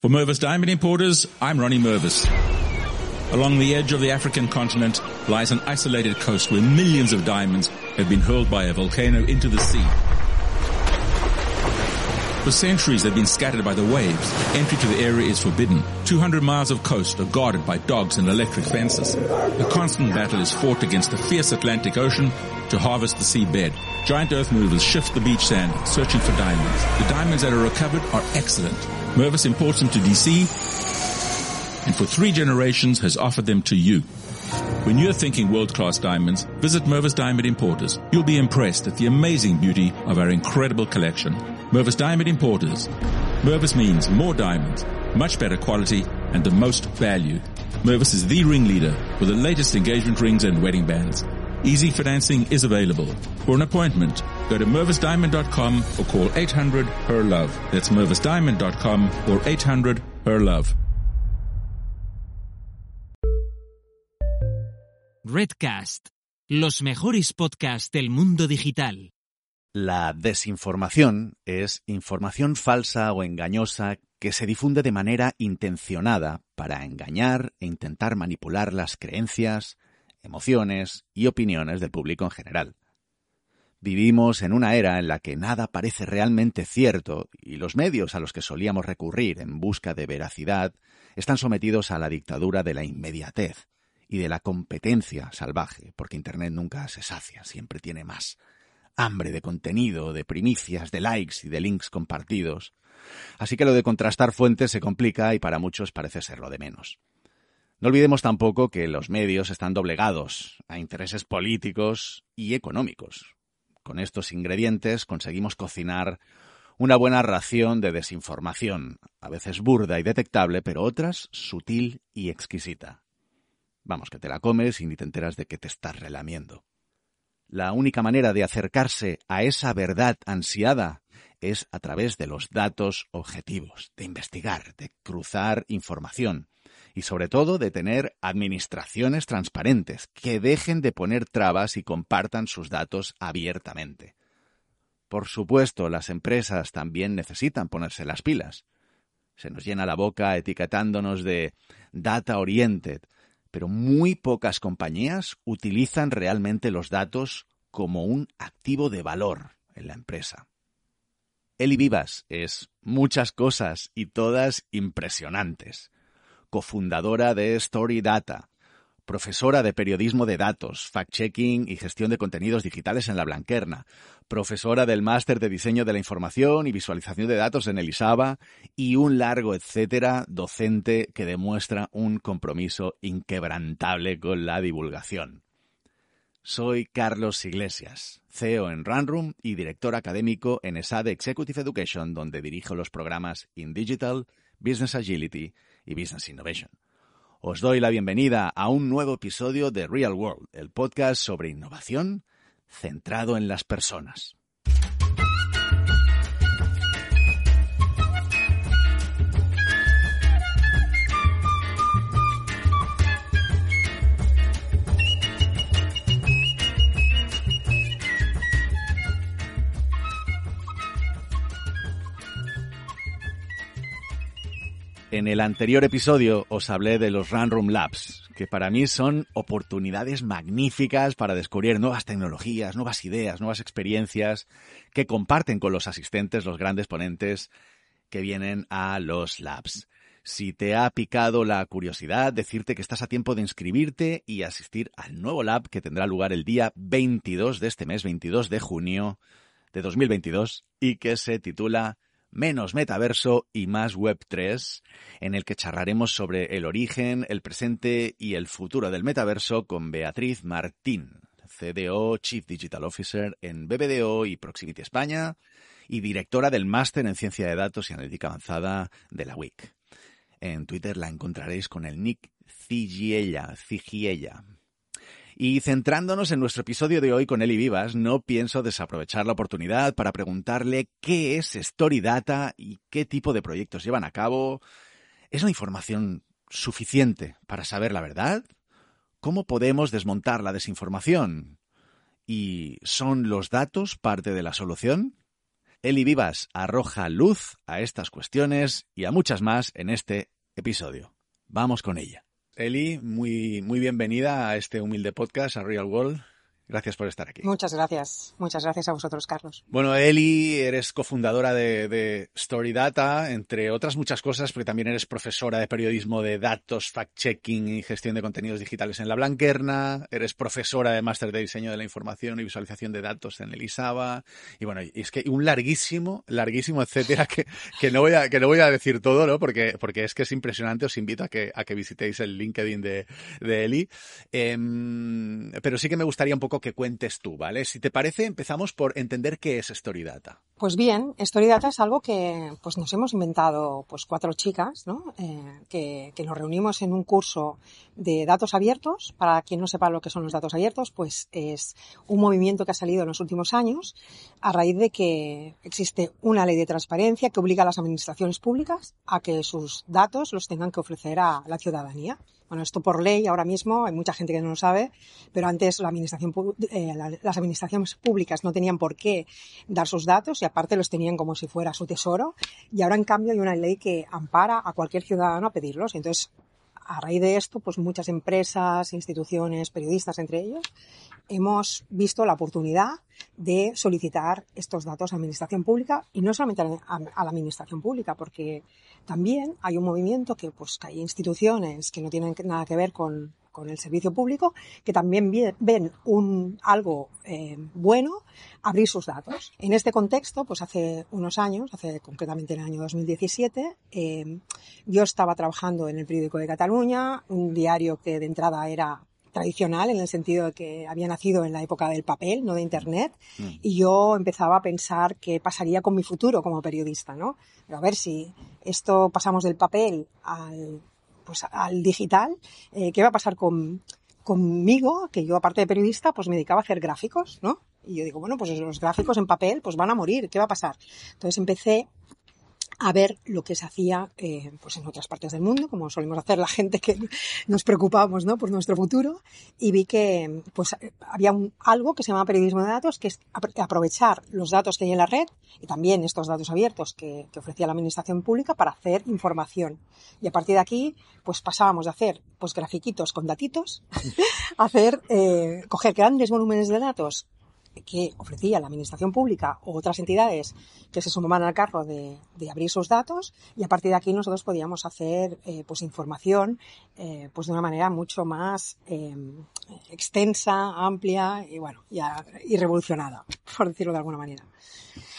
For Mervis Diamond Importers, I'm Ronnie Mervis. Along the edge of the African continent lies an isolated coast where millions of diamonds have been hurled by a volcano into the sea. For centuries they've been scattered by the waves. Entry to the area is forbidden. 200 miles of coast are guarded by dogs and electric fences. A constant battle is fought against the fierce Atlantic Ocean to harvest the seabed. Giant earth movers shift the beach sand, searching for diamonds. The diamonds that are recovered are excellent. Mervis imports them to DC, and for three generations has offered them to you. When you're thinking world-class diamonds, visit Mervis Diamond Importers. You'll be impressed at the amazing beauty of our incredible collection. Mervis Diamond Importers. Mervis means more diamonds, much better quality, and the most value. Mervis is the ringleader with the latest engagement rings and wedding bands. Easy financing is available. For an appointment, go to mervisdiamond.com or call 800 her love. That's mervisdiamond.com or 800 her love. Redcast, los mejores podcasts del mundo digital. La desinformación es información falsa o engañosa que se difunde de manera intencionada para engañar e intentar manipular las creencias, emociones y opiniones del público en general. Vivimos en una era en la que nada parece realmente cierto y los medios a los que solíamos recurrir en busca de veracidad están sometidos a la dictadura de la inmediatez y de la competencia salvaje, porque Internet nunca se sacia, siempre tiene más. Hambre de contenido, de primicias, de likes y de links compartidos. Así que lo de contrastar fuentes se complica y para muchos parece ser lo de menos. No olvidemos tampoco que los medios están doblegados a intereses políticos y económicos. Con estos ingredientes conseguimos cocinar una buena ración de desinformación, a veces burda y detectable, pero otras sutil y exquisita. Vamos, que te la comes y ni te enteras de que te estás relamiendo. La única manera de acercarse a esa verdad ansiada es a través de los datos objetivos, de investigar, de cruzar información y sobre todo de tener administraciones transparentes que dejen de poner trabas y compartan sus datos abiertamente. Por supuesto, las empresas también necesitan ponerse las pilas. Se nos llena la boca etiquetándonos de data oriented, pero muy pocas compañías utilizan realmente los datos como un activo de valor en la empresa. Eli Vivas es muchas cosas y todas impresionantes. Cofundadora de Story Data, profesora de periodismo de datos, fact-checking y gestión de contenidos digitales en la Blanquerna, profesora del máster de diseño de la información y visualización de datos en el ISABA y un largo etcétera docente que demuestra un compromiso inquebrantable con la divulgación. Soy Carlos Iglesias, CEO en Runroom y director académico en ESADE Executive Education, donde dirijo los programas In Digital, Business Agility y Business Innovation. Os doy la bienvenida a un nuevo episodio de Real World, el podcast sobre innovación centrado en las personas. En el anterior episodio os hablé de los Run Room Labs, que para mí son oportunidades magníficas para descubrir nuevas tecnologías, nuevas ideas, nuevas experiencias que comparten con los asistentes, los grandes ponentes que vienen a los labs. Si te ha picado la curiosidad, decirte que estás a tiempo de inscribirte y asistir al nuevo lab que tendrá lugar el día 22 de este mes, 22 de junio de 2022, y que se titula menos metaverso y más Web3, en el que charlaremos sobre el origen, el presente y el futuro del metaverso con Beatriz Martín, CDO, Chief Digital Officer en BBDO y Proximity España y directora del Máster en Ciencia de Datos y Analítica Avanzada de la WIC. En Twitter la encontraréis con el nick Cigiella, Cigiella. Y centrándonos en nuestro episodio de hoy con Eli Vivas, no pienso desaprovechar la oportunidad para preguntarle qué es Story Data y qué tipo de proyectos llevan a cabo. ¿Es la información suficiente para saber la verdad? ¿Cómo podemos desmontar la desinformación? ¿Y son los datos parte de la solución? Eli Vivas arroja luz a estas cuestiones y a muchas más en este episodio. Vamos con ella. Eli, muy, muy bienvenida a este humilde podcast, a Real World. Gracias por estar aquí. Muchas gracias. Muchas gracias a vosotros, Carlos. Bueno, Eli, eres cofundadora de, de Story Data, entre otras muchas cosas, porque también eres profesora de periodismo de datos, fact-checking y gestión de contenidos digitales en la Blanquerna. Eres profesora de máster de diseño de la información y visualización de datos en el ISABA. Y bueno, y es que un larguísimo, larguísimo, etcétera, que, que no voy a, que no voy a decir todo, ¿no? Porque, porque es que es impresionante. Os invito a que, a que visitéis el LinkedIn de, de Eli. Eh, pero sí que me gustaría un poco que cuentes tú, ¿vale? Si te parece, empezamos por entender qué es Story-Data. Pues bien, Story-Data es algo que pues nos hemos inventado pues cuatro chicas, ¿no? Eh, que, nos reunimos en un curso de datos abiertos. Para quien no sepa lo que son los datos abiertos, pues es un movimiento que ha salido en los últimos años a raíz de que existe una ley de transparencia que obliga a las administraciones públicas a que sus datos los tengan que ofrecer a la ciudadanía. Bueno, esto por ley ahora mismo, hay mucha gente que no lo sabe, pero antes la administración, eh, las administraciones públicas no tenían por qué dar sus datos y aparte los tenían como si fuera su tesoro. Y ahora en cambio hay una ley que ampara a cualquier ciudadano a pedirlos. Entonces, a raíz de esto, pues muchas empresas, instituciones, periodistas entre ellos, hemos visto la oportunidad de solicitar estos datos a la administración pública y no solamente a, la administración pública, porque también hay un movimiento que, pues, que hay instituciones que no tienen nada que ver con, con el servicio público que también ven un, algo eh, bueno abrir sus datos. En este contexto, pues hace unos años, hace concretamente en el año 2017, eh, yo estaba trabajando en el periódico de Cataluña, un diario que de entrada era tradicional en el sentido de que había nacido en la época del papel, no de internet, mm. y yo empezaba a pensar qué pasaría con mi futuro como periodista, ¿no? Pero a ver si esto pasamos del papel al, pues, al digital, eh, ¿qué va a pasar con, conmigo? Que yo aparte de periodista, pues me dedicaba a hacer gráficos, ¿no? Y yo digo, bueno, pues los gráficos en papel, pues van a morir, ¿qué va a pasar? Entonces empecé a ver lo que se hacía eh, pues en otras partes del mundo, como solemos hacer la gente que nos preocupamos ¿no? por nuestro futuro, y vi que pues había un, algo que se llama periodismo de datos, que es aprovechar los datos que hay en la red y también estos datos abiertos que, ofrecía la administración pública para hacer información. Y a partir de aquí, pues pasábamos de hacer pues grafiquitos con datitos, hacer, eh, coger grandes volúmenes de datos que ofrecía la administración pública u otras entidades que se sumaban al carro de, de, abrir sus datos y a partir de aquí nosotros podíamos hacer eh, pues información eh, pues de una manera mucho más eh, extensa, amplia y bueno ya, y revolucionada por decirlo de alguna manera.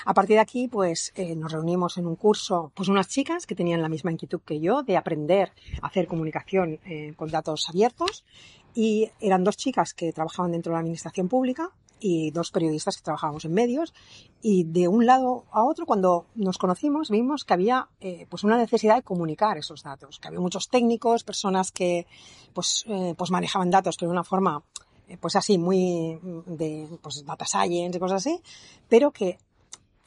A partir de aquí, pues eh, nos reunimos en un curso, pues unas chicas que tenían la misma inquietud que yo de aprender a hacer comunicación eh, con datos abiertos y eran dos chicas que trabajaban dentro de la administración pública y dos periodistas que trabajábamos en medios y de un lado a otro cuando nos conocimos vimos que había eh, pues una necesidad de comunicar esos datos que había muchos técnicos personas que pues eh, pues manejaban datos pero de una forma eh, pues así muy de pues data science y cosas así pero que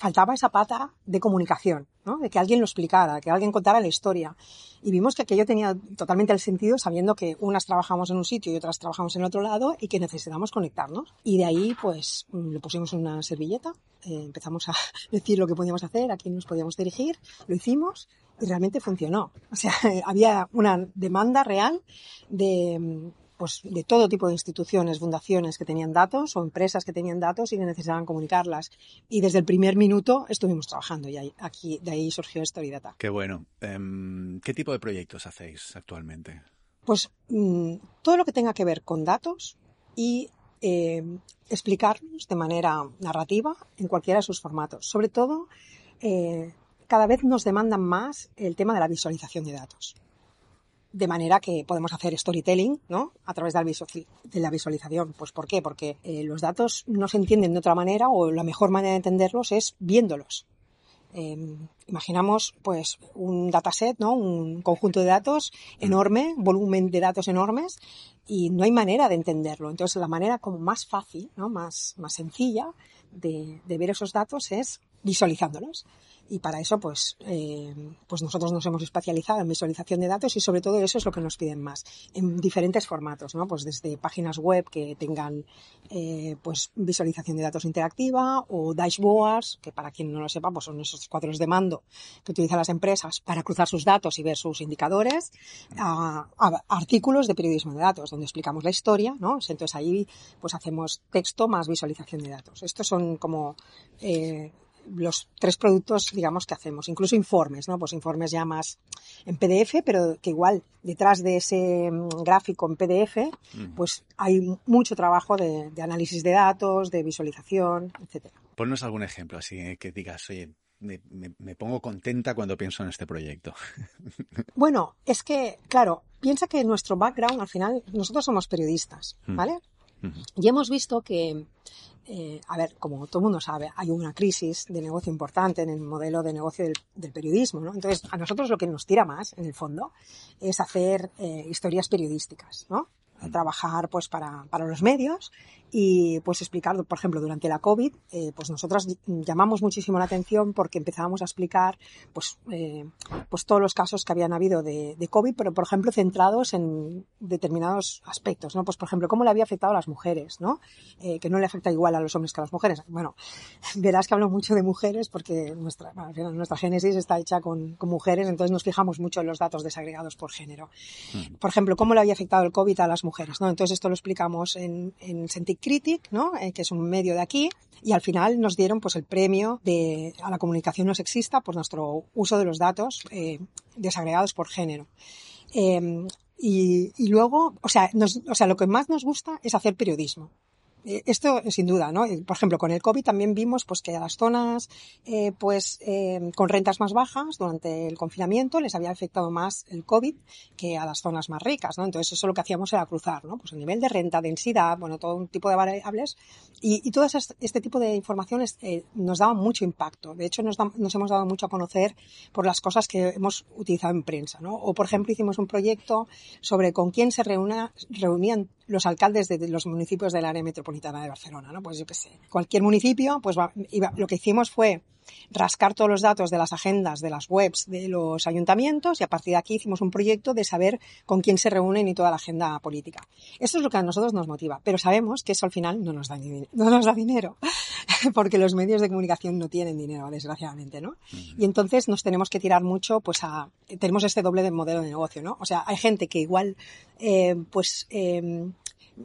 faltaba esa pata de comunicación, ¿no? De que alguien lo explicara, que alguien contara la historia. Y vimos que aquello tenía totalmente el sentido sabiendo que unas trabajamos en un sitio y otras trabajamos en otro lado y que necesitamos conectarnos. Y de ahí, pues, le pusimos una servilleta, eh, empezamos a decir lo que podíamos hacer, a quién nos podíamos dirigir, lo hicimos y realmente funcionó. O sea, había una demanda real de, pues, de todo tipo de instituciones, fundaciones que tenían datos o empresas que tenían datos y que necesitaban comunicarlas. Y desde el primer minuto estuvimos trabajando y ahí, aquí, de ahí surgió Story-Data. Qué bueno. Um, ¿Qué tipo de proyectos hacéis actualmente? Pues um, todo lo que tenga que ver con datos y eh, explicarlos de manera narrativa en cualquiera de sus formatos. Sobre todo, eh, cada vez nos demandan más el tema de la visualización de datos de manera que podemos hacer storytelling, ¿no? A través de la visualización. Pues ¿por qué? Porque eh, los datos no se entienden de otra manera o la mejor manera de entenderlos es viéndolos. Eh, imaginamos pues un dataset, ¿no? Un conjunto de datos enorme, volumen de datos enormes y no hay manera de entenderlo. Entonces la manera como más fácil, ¿no? Más, más sencilla de, de ver esos datos es visualizándolos. Y para eso, pues, eh, pues nosotros nos hemos especializado en visualización de datos y sobre todo eso es lo que nos piden más, en diferentes formatos, ¿no? Pues desde páginas web que tengan, eh, pues, visualización de datos interactiva o dashboards, que para quien no lo sepa, pues son esos cuadros de mando que utilizan las empresas para cruzar sus datos y ver sus indicadores, a, a artículos de periodismo de datos, donde explicamos la historia, ¿no? Entonces ahí, pues hacemos texto más visualización de datos. Estos son como, eh, los tres productos, digamos, que hacemos. Incluso informes, ¿no? Pues informes ya más en PDF, pero que igual detrás de ese mm, gráfico en PDF, pues hay mucho trabajo de, de análisis de datos, de visualización, etcétera. Ponnos algún ejemplo, así que digas, oye, me, me, me, pongo contenta cuando pienso en este proyecto. Bueno, es que, claro, piensa que nuestro background, al final, nosotros somos periodistas, ¿vale? Uh -huh. Y hemos visto que eh, a ver, como todo el mundo sabe, hay una crisis de negocio importante en el modelo de negocio del, periodismo, ¿no? Entonces, a nosotros lo que nos tira más, en el fondo, es hacer eh, historias periodísticas, ¿no? Trabajar pues para, para los medios y pues explicar, por ejemplo, durante la COVID, eh, pues nosotros llamamos muchísimo la atención porque empezábamos a explicar pues, eh, pues todos los casos que habían habido de, de, COVID, pero por ejemplo centrados en determinados aspectos, ¿no? Pues por ejemplo, cómo le había afectado a las mujeres, ¿no? Eh, que no le afecta igual a los hombres que a las mujeres. Bueno, verás que hablo mucho de mujeres porque nuestra, nuestra génesis está hecha con, con mujeres, entonces nos fijamos mucho en los datos desagregados por género. Por ejemplo, cómo le había afectado el COVID a las mujeres ¿no? Entonces esto lo explicamos en, en Scientific Critic, ¿no? Eh, que es un medio de aquí, y al final nos dieron pues el premio de, a la comunicación no sexista por nuestro uso de los datos eh, desagregados por género. Eh, y, luego, o sea, o sea, lo que más nos gusta es hacer periodismo. Esto sin duda, ¿no? Por ejemplo, con el COVID también vimos pues que a las zonas eh, pues eh, con rentas más bajas durante el confinamiento les había afectado más el COVID que a las zonas más ricas, ¿no? Entonces eso lo que hacíamos era cruzar, ¿no? Pues el nivel de renta, densidad, bueno, todo un tipo de variables y, y todo este tipo de informaciones eh, nos daba mucho impacto. De hecho, nos, da, nos hemos dado mucho a conocer por las cosas que hemos utilizado en prensa, ¿no? O por ejemplo hicimos un proyecto sobre con quién se reúna, reunían los alcaldes de los municipios del área metropolitana de Barcelona, ¿no? Pues yo qué sé. Cualquier municipio, pues va, iba, lo que hicimos fue rascar todos los datos de las agendas, de las webs de los ayuntamientos y a partir de aquí hicimos un proyecto de saber con quién se reúnen y toda la agenda política. Eso es lo que a nosotros nos motiva, pero sabemos que eso al final no nos da, no nos da dinero, porque los medios de comunicación no tienen dinero, desgraciadamente, ¿no? Y entonces nos tenemos que tirar mucho, pues a, tenemos este doble de modelo de negocio, ¿no? O sea, hay gente que igual, eh, pues, eh,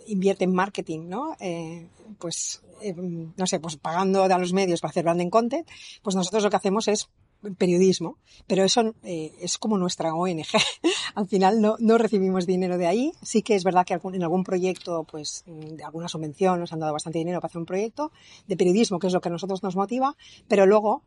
invierte en marketing, ¿no? Eh, pues, eh, no sé, pues pagando a los medios para hacer branding content, pues nosotros lo que hacemos es periodismo, pero eso eh, es como nuestra ONG. Al final no, no recibimos dinero de ahí. Sí que es verdad que en algún proyecto, pues de alguna subvención nos han dado bastante dinero para hacer un proyecto de periodismo, que es lo que a nosotros nos motiva, pero luego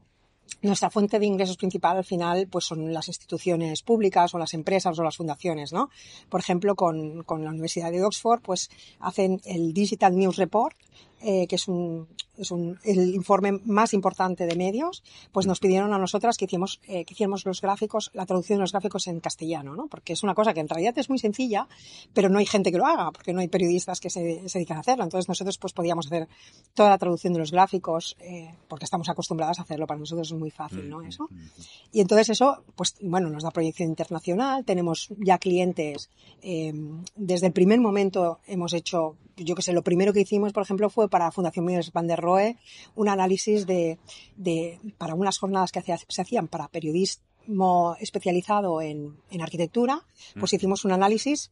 nuestra fuente de ingresos principal al final pues son las instituciones públicas o las empresas o las fundaciones, ¿no? Por ejemplo, con, con la Universidad de Oxford pues hacen el Digital News Report, eh, que es un, es un, el informe más importante de medios, pues nos pidieron a nosotras que hiciéramos, eh, que hiciéramos los gráficos, la traducción de los gráficos en castellano, ¿no? Porque es una cosa que en realidad es muy sencilla, pero no hay gente que lo haga, porque no hay periodistas que se, se dedican a hacerlo. Entonces nosotros pues podíamos hacer toda la traducción de los gráficos, eh, porque estamos acostumbradas a hacerlo, para nosotros es muy fácil, ¿no? Eso. Y entonces eso, pues bueno, nos da proyección internacional, tenemos ya clientes, desde el primer momento hemos hecho, yo que sé, lo primero que hicimos, por ejemplo, fue para Fundación Mies van der Rohe un análisis de, de para unas jornadas que se hacían para periodismo especializado en, en arquitectura, pues hicimos un análisis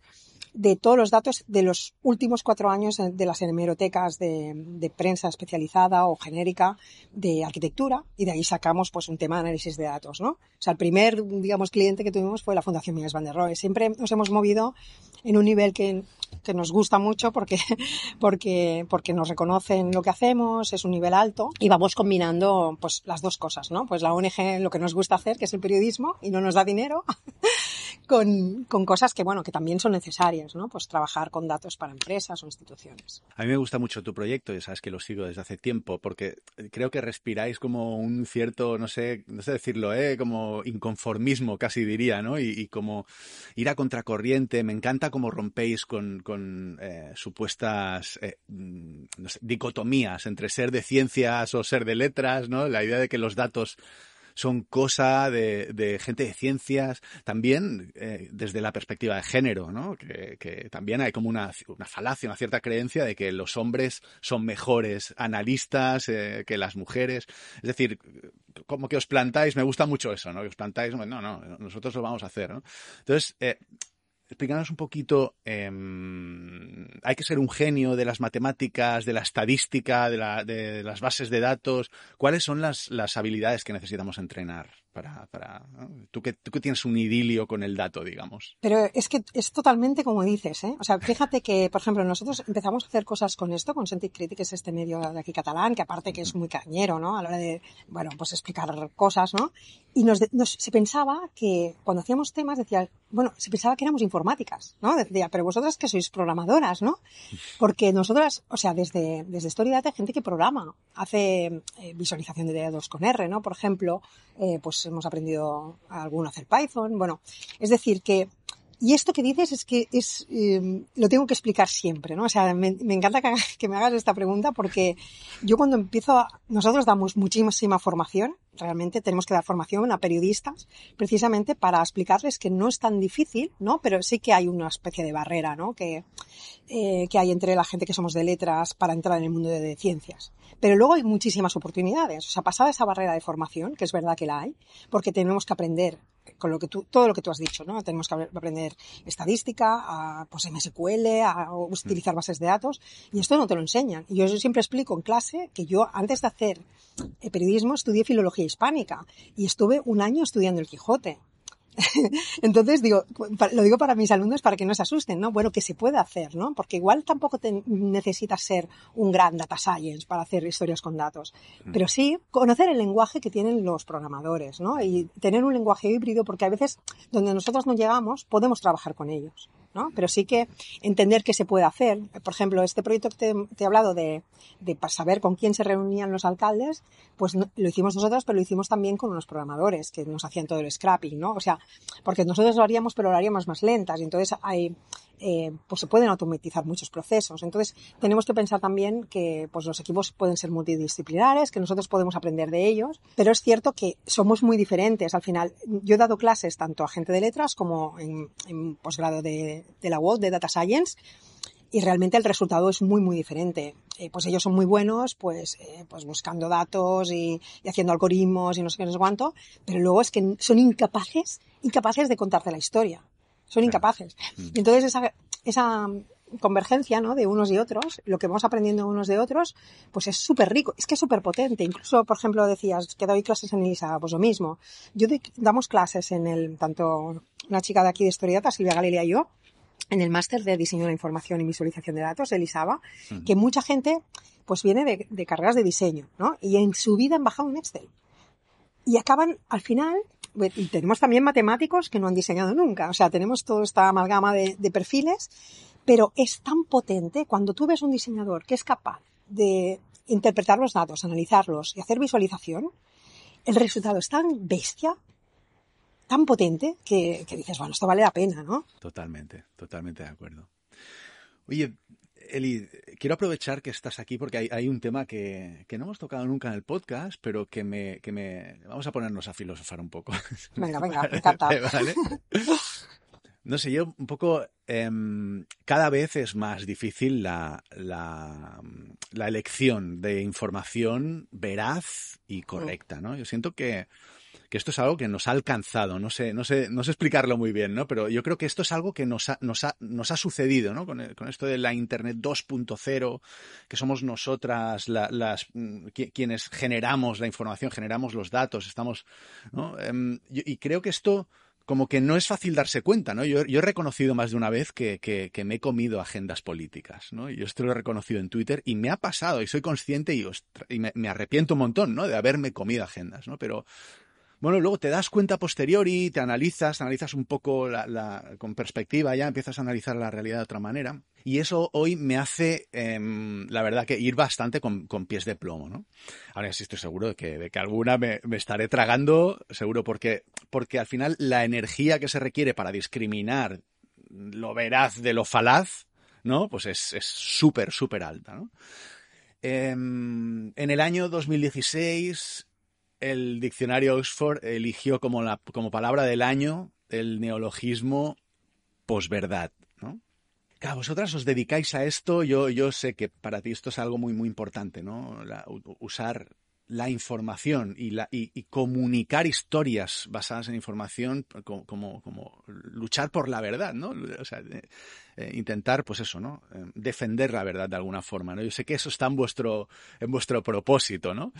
de todos los datos de los últimos cuatro años de las hemerotecas de, de, prensa especializada o genérica de arquitectura y de ahí sacamos pues un tema de análisis de datos, ¿no? O sea, el primer, digamos, cliente que tuvimos fue la Fundación Mies van der Rohe. Siempre nos hemos movido en un nivel que, que nos gusta mucho porque, porque, porque nos reconocen lo que hacemos, es un nivel alto y vamos combinando pues las dos cosas, ¿no? Pues la ONG lo que nos gusta hacer, que es el periodismo y no nos da dinero, con, con, cosas que, bueno, que también son necesarias, ¿no? Pues trabajar con datos para empresas o instituciones. A mí me gusta mucho tu proyecto, y sabes que lo sigo desde hace tiempo, porque creo que respiráis como un cierto, no sé, no sé decirlo, ¿eh? Como inconformismo, casi diría, ¿no? Y, como ir a contracorriente. Me encanta cómo rompéis con, con eh, supuestas eh, sé, dicotomías entre ser de ciencias o ser de letras, ¿no? La idea de que los datos son cosa de, gente de ciencias, también eh, desde la perspectiva de género, ¿no? Que, también hay como una, una, falacia, una cierta creencia de que los hombres son mejores analistas eh, que las mujeres. Es decir, como que os plantáis, me gusta mucho eso, ¿no? Que os plantáis, no, no, nosotros lo vamos a hacer, ¿no? Entonces, eh, explícanos un poquito, eh, hay que ser un genio de las matemáticas, de la estadística, de, la, de las bases de datos. ¿Cuáles son las, las habilidades que necesitamos entrenar? Para, para ¿no? tú, que, tú que tienes un idilio con el dato, digamos. Pero es que es totalmente como dices, ¿eh? O sea, fíjate que, por ejemplo, nosotros empezamos a hacer cosas con esto, con Sentit Critic, es este medio de aquí catalán, que aparte que es muy cañero, ¿no? A la hora de, bueno, pues explicar cosas, ¿no? Y nos, nos se pensaba que cuando hacíamos temas decía, bueno, se pensaba que éramos informáticas, ¿no? Decía, pero vosotras que sois programadoras, ¿no? Porque nosotras, o sea, desde, desde Storydata hay gente que programa, hace eh, visualización de datos con R, ¿no? Por ejemplo, eh, pues hemos aprendido a alguno a hacer Python, bueno, es decir que y esto que dices es que es, eh, lo tengo que explicar siempre, ¿no? O sea, me, encanta que, que, me hagas esta pregunta porque yo cuando empiezo, a, nosotros damos muchísima formación, realmente tenemos que dar formación a periodistas precisamente para explicarles que no es tan difícil, ¿no? Pero sí que hay una especie de barrera, ¿no? Que, eh, que hay entre la gente que somos de letras para entrar en el mundo de, de ciencias. Pero luego hay muchísimas oportunidades. O sea, pasada esa barrera de formación, que es verdad que la hay, porque tenemos que aprender con lo que tú, todo lo que tú has dicho, ¿no? Tenemos que aprender estadística, a, pues MSQL, a utilizar bases de datos, y esto no te lo enseñan. Y yo siempre explico en clase que yo, antes de hacer periodismo, estudié filología hispánica, y estuve un año estudiando el Quijote. Entonces digo, lo digo para mis alumnos para que no se asusten, ¿no? Bueno, que se puede hacer, ¿no? Porque igual tampoco te necesitas ser un gran data science para hacer historias con datos, pero sí conocer el lenguaje que tienen los programadores, ¿no? Y tener un lenguaje híbrido porque a veces donde nosotros no llegamos podemos trabajar con ellos. Pero sí que entender qué se puede hacer. Por ejemplo, este proyecto que te, he hablado de, saber con quién se reunían los alcaldes, pues lo hicimos nosotros, pero lo hicimos también con unos programadores que nos hacían todo el scrapping, ¿no? O sea, porque nosotros lo haríamos, pero lo haríamos más lentas. Y entonces hay, eh, pues se pueden automatizar muchos procesos. Entonces tenemos que pensar también que pues los equipos pueden ser multidisciplinares, que nosotros podemos aprender de ellos, pero es cierto que somos muy diferentes. Al final, yo he dado clases tanto a gente de letras como en posgrado de, de la UOC, de Data Science, y realmente el resultado es muy muy diferente. Eh, pues ellos son muy buenos, pues, eh, pues buscando datos y, y, haciendo algoritmos y no sé qué no sé cuánto, pero luego es que son incapaces, incapaces de contarte la historia. Son incapaces. Y entonces esa, esa convergencia ¿no? de unos y otros, lo que vamos aprendiendo unos de otros, pues es súper rico, es que es súper potente. Incluso, por ejemplo, decías que doy clases en ISA, pues lo mismo. Yo doy, damos clases en el, tanto una chica de aquí de Historiata, Silvia Galilea y yo, en el máster de diseño de la información y visualización de datos, el ISABA, uh -huh. que mucha gente pues viene de, de, carreras de diseño, ¿no? Y en su vida han bajado un Excel. Y acaban, al final, y tenemos también matemáticos que no han diseñado nunca, o sea, tenemos toda esta amalgama de, de perfiles, pero es tan potente cuando tú ves un diseñador que es capaz de interpretar los datos, analizarlos y hacer visualización, el resultado es tan bestia tan potente que, que, dices, bueno, esto vale la pena, ¿no? Totalmente, totalmente de acuerdo. Oye, Eli, quiero aprovechar que estás aquí porque hay, hay un tema que, que, no hemos tocado nunca en el podcast, pero que me, que me... Vamos a ponernos a filosofar un poco. Venga, venga, me encanta. ¿Vale? No sé, yo un poco, eh, cada vez es más difícil la, la, la, elección de información veraz y correcta, ¿no? Yo siento que, que esto es algo que nos ha alcanzado, no sé, no sé, no sé explicarlo muy bien, ¿no? Pero yo creo que esto es algo que nos ha, nos ha, nos ha sucedido, ¿no? Con, con esto de la Internet 2.0, que somos nosotras la, las, quienes generamos la información, generamos los datos, estamos, ¿no? Um, y creo que esto, como que no es fácil darse cuenta, ¿no? Yo, yo he reconocido más de una vez que, que, me he comido agendas políticas, ¿no? Yo esto lo he reconocido en Twitter y me ha pasado y soy consciente y me, me, arrepiento un montón, ¿no? De haberme comido agendas, ¿no? Pero bueno, luego te das cuenta posteriori, te analizas, analizas un poco con perspectiva, ya empiezas a analizar la realidad de otra manera. Y eso hoy me hace, em, la verdad, que ir bastante con, pies de plomo, ¿no? Ahora sí estoy seguro de que, de que alguna me, estaré tragando, seguro, porque, porque al final la energía que se requiere para discriminar lo veraz de lo falaz, ¿no? Pues es súper, súper alta, ¿no? Em, en el año 2016 el diccionario Oxford eligió como, la, como palabra del año el neologismo posverdad, ¿no? Claro, vosotras os dedicáis a esto, yo, yo sé que para ti esto es algo muy, muy importante, ¿no? usar la información y, la, y, comunicar historias basadas en información como, como, luchar por la verdad, ¿no? O sea, eh, intentar, pues eso, ¿no? Eh, defender la verdad de alguna forma, ¿no? Yo sé que eso está en vuestro, en vuestro propósito, ¿no?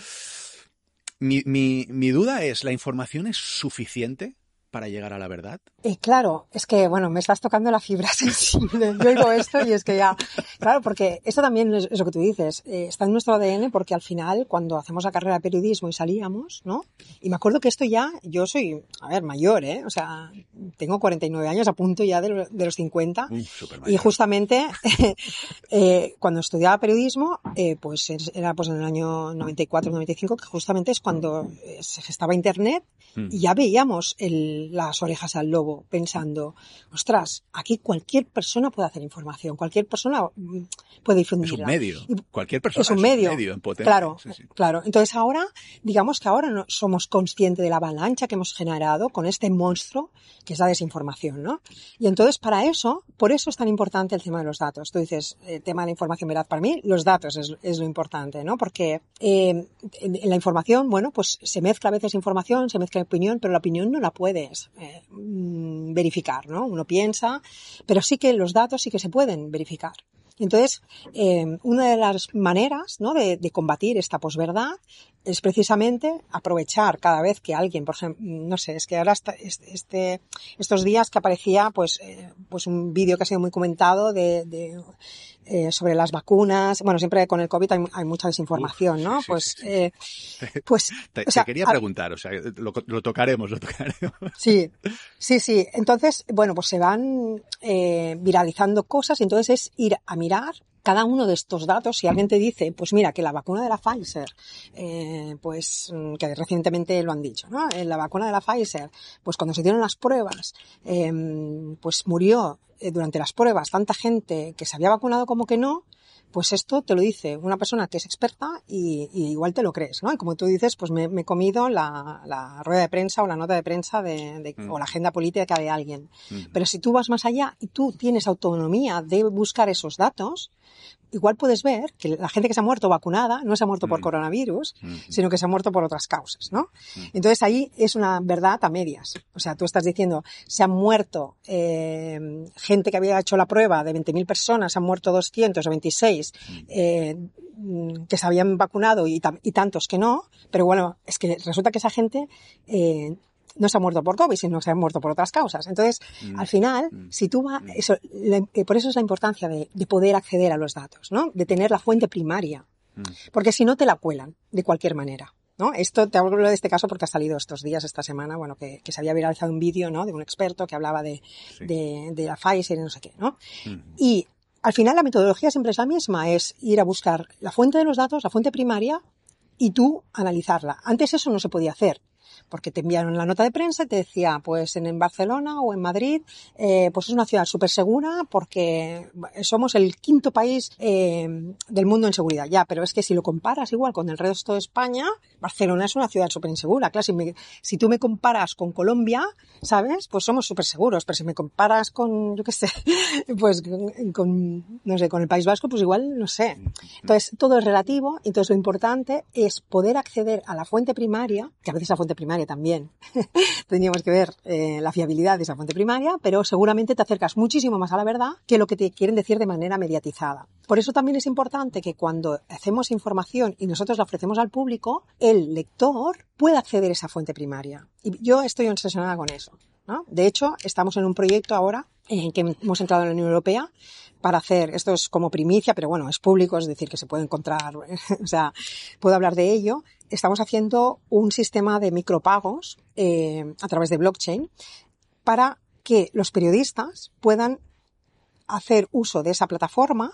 Mi, mi, mi duda es, ¿la información es suficiente para llegar a la verdad? Y claro, es que, bueno, me estás tocando la fibra sensible. Yo digo esto y es que ya, claro, porque eso también es, lo que tú dices, eh, está en nuestro ADN porque al final, cuando hacemos la carrera de periodismo y salíamos, ¿no? Y me acuerdo que esto ya, yo soy, a ver, mayor, ¿eh? O sea, tengo 49 años, a punto ya de, los 50. y justamente, eh, cuando estudiaba periodismo, eh, pues era pues en el año 94, 95, que justamente es cuando se gestaba Internet mm. y ya veíamos el las orejas al lobo pensando, ostras, aquí cualquier persona puede hacer información, cualquier persona mm, puede difundirla. Es un medio, cualquier persona es un medio, en Claro, claro. Entonces ahora, digamos que ahora no somos conscientes de la avalancha que hemos generado con este monstruo que es la desinformación, ¿no? Y entonces para eso, por eso es tan importante el tema de los datos. Tú dices, el eh, tema de la información, ¿verdad? Para mí, los datos es, lo importante, ¿no? Porque eh, en la información, bueno, pues se mezcla a veces información, se mezcla opinión, pero la opinión no la puede eh, mm, verificar, ¿no? Uno piensa, pero sí que los datos sí que se pueden verificar. Entonces, eh, una de las maneras ¿no? de, combatir esta posverdad es precisamente aprovechar cada vez que alguien, por ejemplo, no sé, es que ahora este, estos días que aparecía pues, eh, pues un vídeo que ha sido muy comentado de, eh, sobre las vacunas. Bueno, siempre con el COVID hay, mucha desinformación, ¿no? pues, Eh, pues. Te, quería preguntar, o sea, lo, tocaremos, lo tocaremos. Sí, sí, sí. Entonces, bueno, pues se van eh, viralizando cosas y entonces es ir a mirar cada uno de estos datos, si alguien te dice, pues mira, que la vacuna de la Pfizer, eh, pues mm, que recientemente lo han dicho, ¿no? Eh, la vacuna de la Pfizer, pues cuando se dieron las pruebas, eh, pues murió durante las pruebas tanta gente que se había vacunado como que no, pues esto te lo dice una persona que es experta y, igual te lo crees, ¿no? Y como tú dices, pues me, he comido la, rueda de prensa o la nota de prensa de, mm. o la agenda política de alguien. Mm. Pero si tú vas más allá y tú tienes autonomía de buscar esos datos, igual puedes ver que la gente que se ha muerto vacunada no se ha muerto por mm. coronavirus, mm. sino que se ha muerto por otras causas, ¿no? Mm. Entonces ahí es una verdad a medias. O sea, tú estás diciendo, se han muerto eh, gente que había hecho la prueba de 20.000 personas, se han muerto 200 o 26 eh, que se habían vacunado y, y, tantos que no, pero bueno, es que resulta que esa gente eh, no se ha muerto por COVID, sino que se ha muerto por otras causas. Entonces, mm. al final, mm. si tú vas, mm. eso, eh, por eso es la importancia de, poder acceder a los datos, ¿no? De tener la fuente primaria. Porque si no te la cuelan, de cualquier manera. ¿No? Esto te hablo de este caso porque ha salido estos días, esta semana, bueno, que, se había viralizado un vídeo, ¿no? De un experto que hablaba de, de, de, la Pfizer y no sé qué, ¿no? Y al final la metodología siempre es la misma, es ir a buscar la fuente de los datos, la fuente primaria, y tú analizarla. Antes eso no se podía hacer porque te enviaron la nota de prensa y te decía, pues en, Barcelona o en Madrid, eh, pues es una ciudad súper segura porque somos el quinto país eh, del mundo en seguridad. Ya, pero es que si lo comparas igual con el resto de España, Barcelona es una ciudad súper insegura. Claro, si, si tú me comparas con Colombia, ¿sabes? Pues somos súper seguros, pero si me comparas con, yo qué sé, pues con, no sé, con el País Vasco, pues igual, no sé. Entonces, todo es relativo, entonces lo importante es poder acceder a la fuente primaria, que a veces la fuente primaria también. Tendríamos que ver eh, la fiabilidad de esa fuente primaria, pero seguramente te acercas muchísimo más a la verdad que lo que te quieren decir de manera mediatizada. Por eso también es importante que cuando hacemos información y nosotros la ofrecemos al público, el lector pueda acceder a esa fuente primaria. Y yo estoy obsesionada con eso. ¿no? De hecho, estamos en un proyecto ahora en que hemos entrado en la Unión Europea para hacer, esto es como primicia, pero bueno, es público, es decir, que se puede encontrar, o sea, puedo hablar de ello, estamos haciendo un sistema de micropagos eh, a través de blockchain para que los periodistas puedan hacer uso de esa plataforma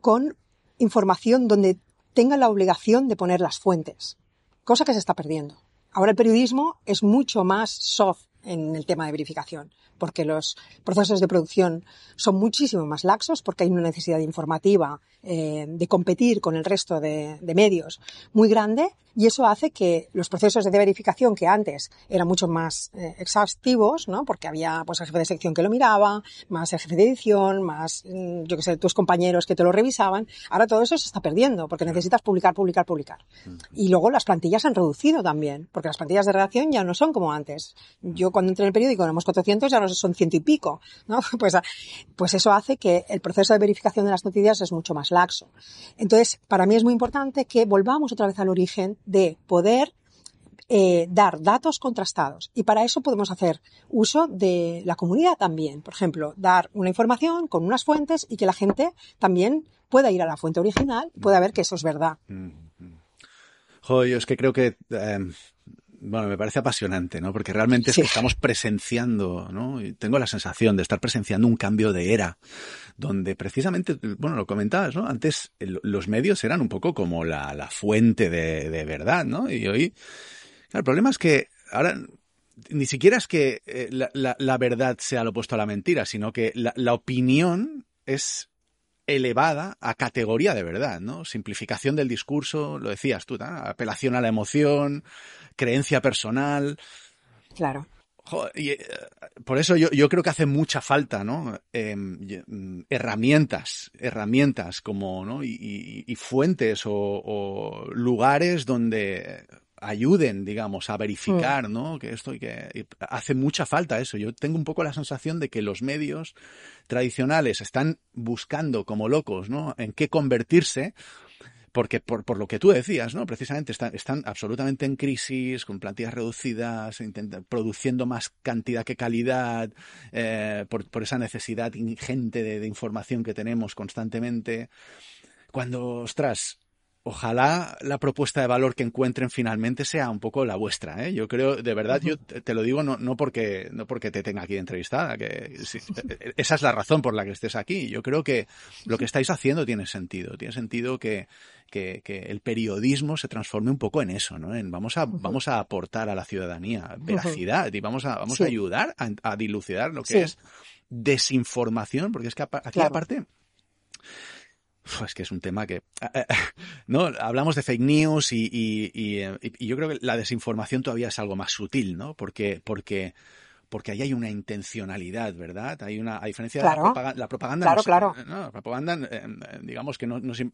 con información donde tengan la obligación de poner las fuentes, cosa que se está perdiendo. Ahora el periodismo es mucho más soft en el tema de verificación, porque los procesos de producción son muchísimo más laxos, porque hay una necesidad informativa eh, de competir con el resto de, de, medios muy grande y eso hace que los procesos de verificación que antes eran mucho más eh, exhaustivos, ¿no? Porque había pues el jefe de sección que lo miraba, más el jefe de edición, más mm, yo que sé, tus compañeros que te lo revisaban. Ahora todo eso se está perdiendo porque necesitas publicar, publicar, publicar. Y luego las plantillas han reducido también, porque las plantillas de redacción ya no son como antes. Yo cuando entré en el periódico éramos 400, ya no son ciento y pico, ¿no? Pues, pues eso hace que el proceso de verificación de las noticias es mucho más laxo. Entonces, para mí es muy importante que volvamos otra vez al origen de poder eh, dar datos contrastados. Y para eso podemos hacer uso de la comunidad también. Por ejemplo, dar una información con unas fuentes y que la gente también pueda ir a la fuente original pueda ver que eso es verdad. Joder, es que creo que eh, bueno, me parece apasionante, ¿no? Porque realmente sí. es que estamos presenciando, ¿no? Y tengo la sensación de estar presenciando un cambio de era, donde precisamente, bueno, lo comentabas, ¿no? Antes el, los medios eran un poco como la, la fuente de, de, verdad, ¿no? Y hoy, claro, el problema es que ahora ni siquiera es que eh, la, la, la, verdad sea lo opuesto a la mentira, sino que la, la opinión es elevada a categoría de verdad, ¿no? Simplificación del discurso, lo decías tú, ¿no? apelación a la emoción, creencia personal. Claro. Y, eh, por eso yo, yo, creo que hace mucha falta, ¿no? Eh, herramientas, herramientas como, ¿no? Y, y, y fuentes o, o, lugares donde ayuden, digamos, a verificar, ¿no? Que esto y que hace mucha falta eso. Yo tengo un poco la sensación de que los medios tradicionales están buscando como locos, ¿no? En qué convertirse porque por, por, lo que tú decías, ¿no? Precisamente están, están absolutamente en crisis, con plantillas reducidas, intentan, produciendo más cantidad que calidad, eh, por, por, esa necesidad ingente de, de, información que tenemos constantemente. Cuando, ostras, ojalá la propuesta de valor que encuentren finalmente sea un poco la vuestra. ¿eh? Yo creo, de verdad, yo te lo digo no, no, porque, no porque te tenga aquí entrevistada, que sí, esa es la razón por la que estés aquí. Yo creo que lo que estáis haciendo tiene sentido. Tiene sentido que, que, que el periodismo se transforme un poco en eso, ¿no? En vamos a, uh -huh. vamos a aportar a la ciudadanía veracidad uh -huh. y vamos a, vamos sí. a ayudar a, a, dilucidar lo que sí. es desinformación, porque es que aquí claro. aparte es que es un tema que no hablamos de fake news y, y, y, y, yo creo que la desinformación todavía es algo más sutil, ¿no? Porque porque porque ahí hay una intencionalidad, ¿verdad? Hay una a diferencia claro. de la propaganda, la propaganda claro, no, claro. No, la propaganda eh, digamos que no, no se,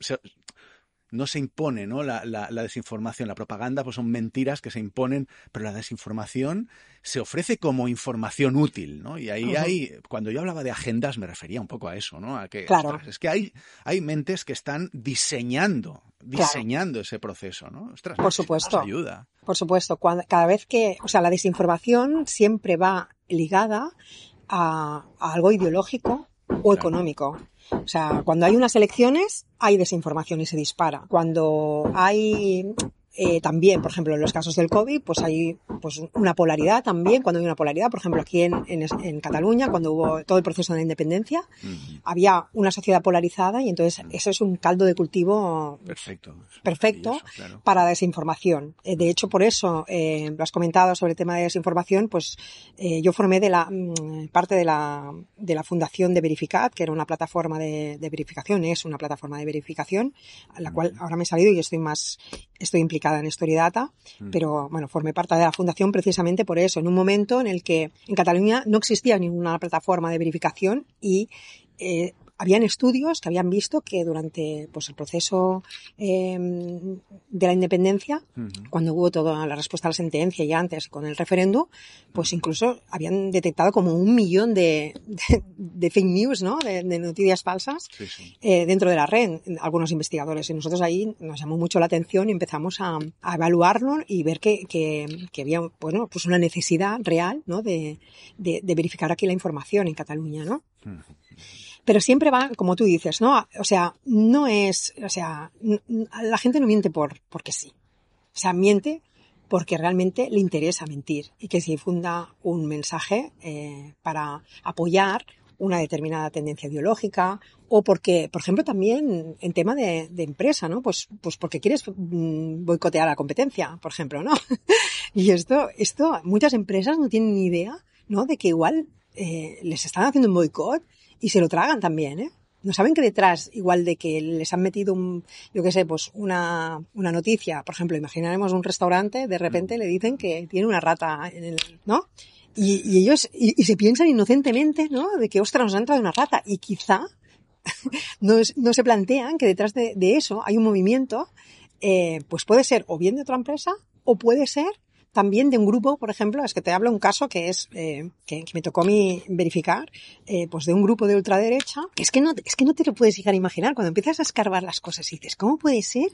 no se impone, ¿no? La, la, la, desinformación, la propaganda, pues son mentiras que se imponen, pero la desinformación se ofrece como información útil, ¿no? Y ahí uh -huh. hay, cuando yo hablaba de agendas, me refería un poco a eso, ¿no? A que, claro. ostras, es que hay, hay mentes que están diseñando, diseñando claro. ese proceso, ¿no? Ostras, Por supuesto. Nos ayuda. Por supuesto. Cuando, cada vez que, o sea, la desinformación siempre va ligada a, a algo ideológico o económico. O sea, cuando hay unas elecciones hay desinformación y se dispara. Cuando hay eh, también, por ejemplo, en los casos del COVID, pues hay pues una polaridad también. Cuando hay una polaridad, por ejemplo, aquí en, en, en Cataluña, cuando hubo todo el proceso de la independencia, uh -huh. había una sociedad polarizada y entonces uh -huh. eso es un caldo de cultivo perfecto, perfecto claro. para desinformación. Eh, de hecho, por eso eh, lo has comentado sobre el tema de desinformación, pues yo formé de la mm, parte de la de la fundación de Verificat, que era una plataforma de, de verificación, es una plataforma de verificación, a la uh -huh. cual ahora me he salido y estoy más estoy implicada en Story mm. pero bueno, formé parte de la fundación precisamente por eso, en un momento en el que en Cataluña no existía ninguna plataforma de verificación y eh, habían estudios que habían visto que durante pues, el proceso eh, de la independencia, uh -huh. cuando hubo toda la respuesta a la sentencia y antes con el referéndum, pues incluso habían detectado como un millón de, de, de fake news, ¿no? De, de noticias falsas sí, sí. Eh, dentro de la red, algunos investigadores. Y nosotros ahí nos llamó mucho la atención y empezamos a, a evaluarlo y ver que, que, que, había, bueno, pues una necesidad real, ¿no? De, de verificar aquí la información en Cataluña, ¿no? Uh -huh pero siempre va, como tú dices, ¿no? O sea, no es, o sea, la gente no miente por, porque sí. O sea, miente porque realmente le interesa mentir y que se difunda un mensaje eh, para apoyar una determinada tendencia ideológica o porque, por ejemplo, también en tema de, de, empresa, ¿no? Pues, pues porque quieres mm, boicotear la competencia, por ejemplo, ¿no? y esto, esto, muchas empresas no tienen ni idea, ¿no? De que igual eh, les están haciendo un boicot y se lo tragan también, ¿eh? no saben que detrás, igual de que les han metido un, yo qué sé, pues una, una noticia, por ejemplo, imaginaremos un restaurante, de repente le dicen que tiene una rata en el, ¿no? Y, y ellos, y, y, se piensan inocentemente, ¿no? De que, ostras, nos han traído una rata. Y quizá no, es, no se plantean que detrás de, de eso hay un movimiento, eh, pues puede ser o bien de otra empresa, o puede ser también de un grupo, por ejemplo, es que te hablo un caso que es eh, que, que, me tocó a mí verificar, eh, pues de un grupo de ultraderecha, que es que no es que no te lo puedes llegar a imaginar cuando empiezas a escarbar las cosas y dices cómo puede ser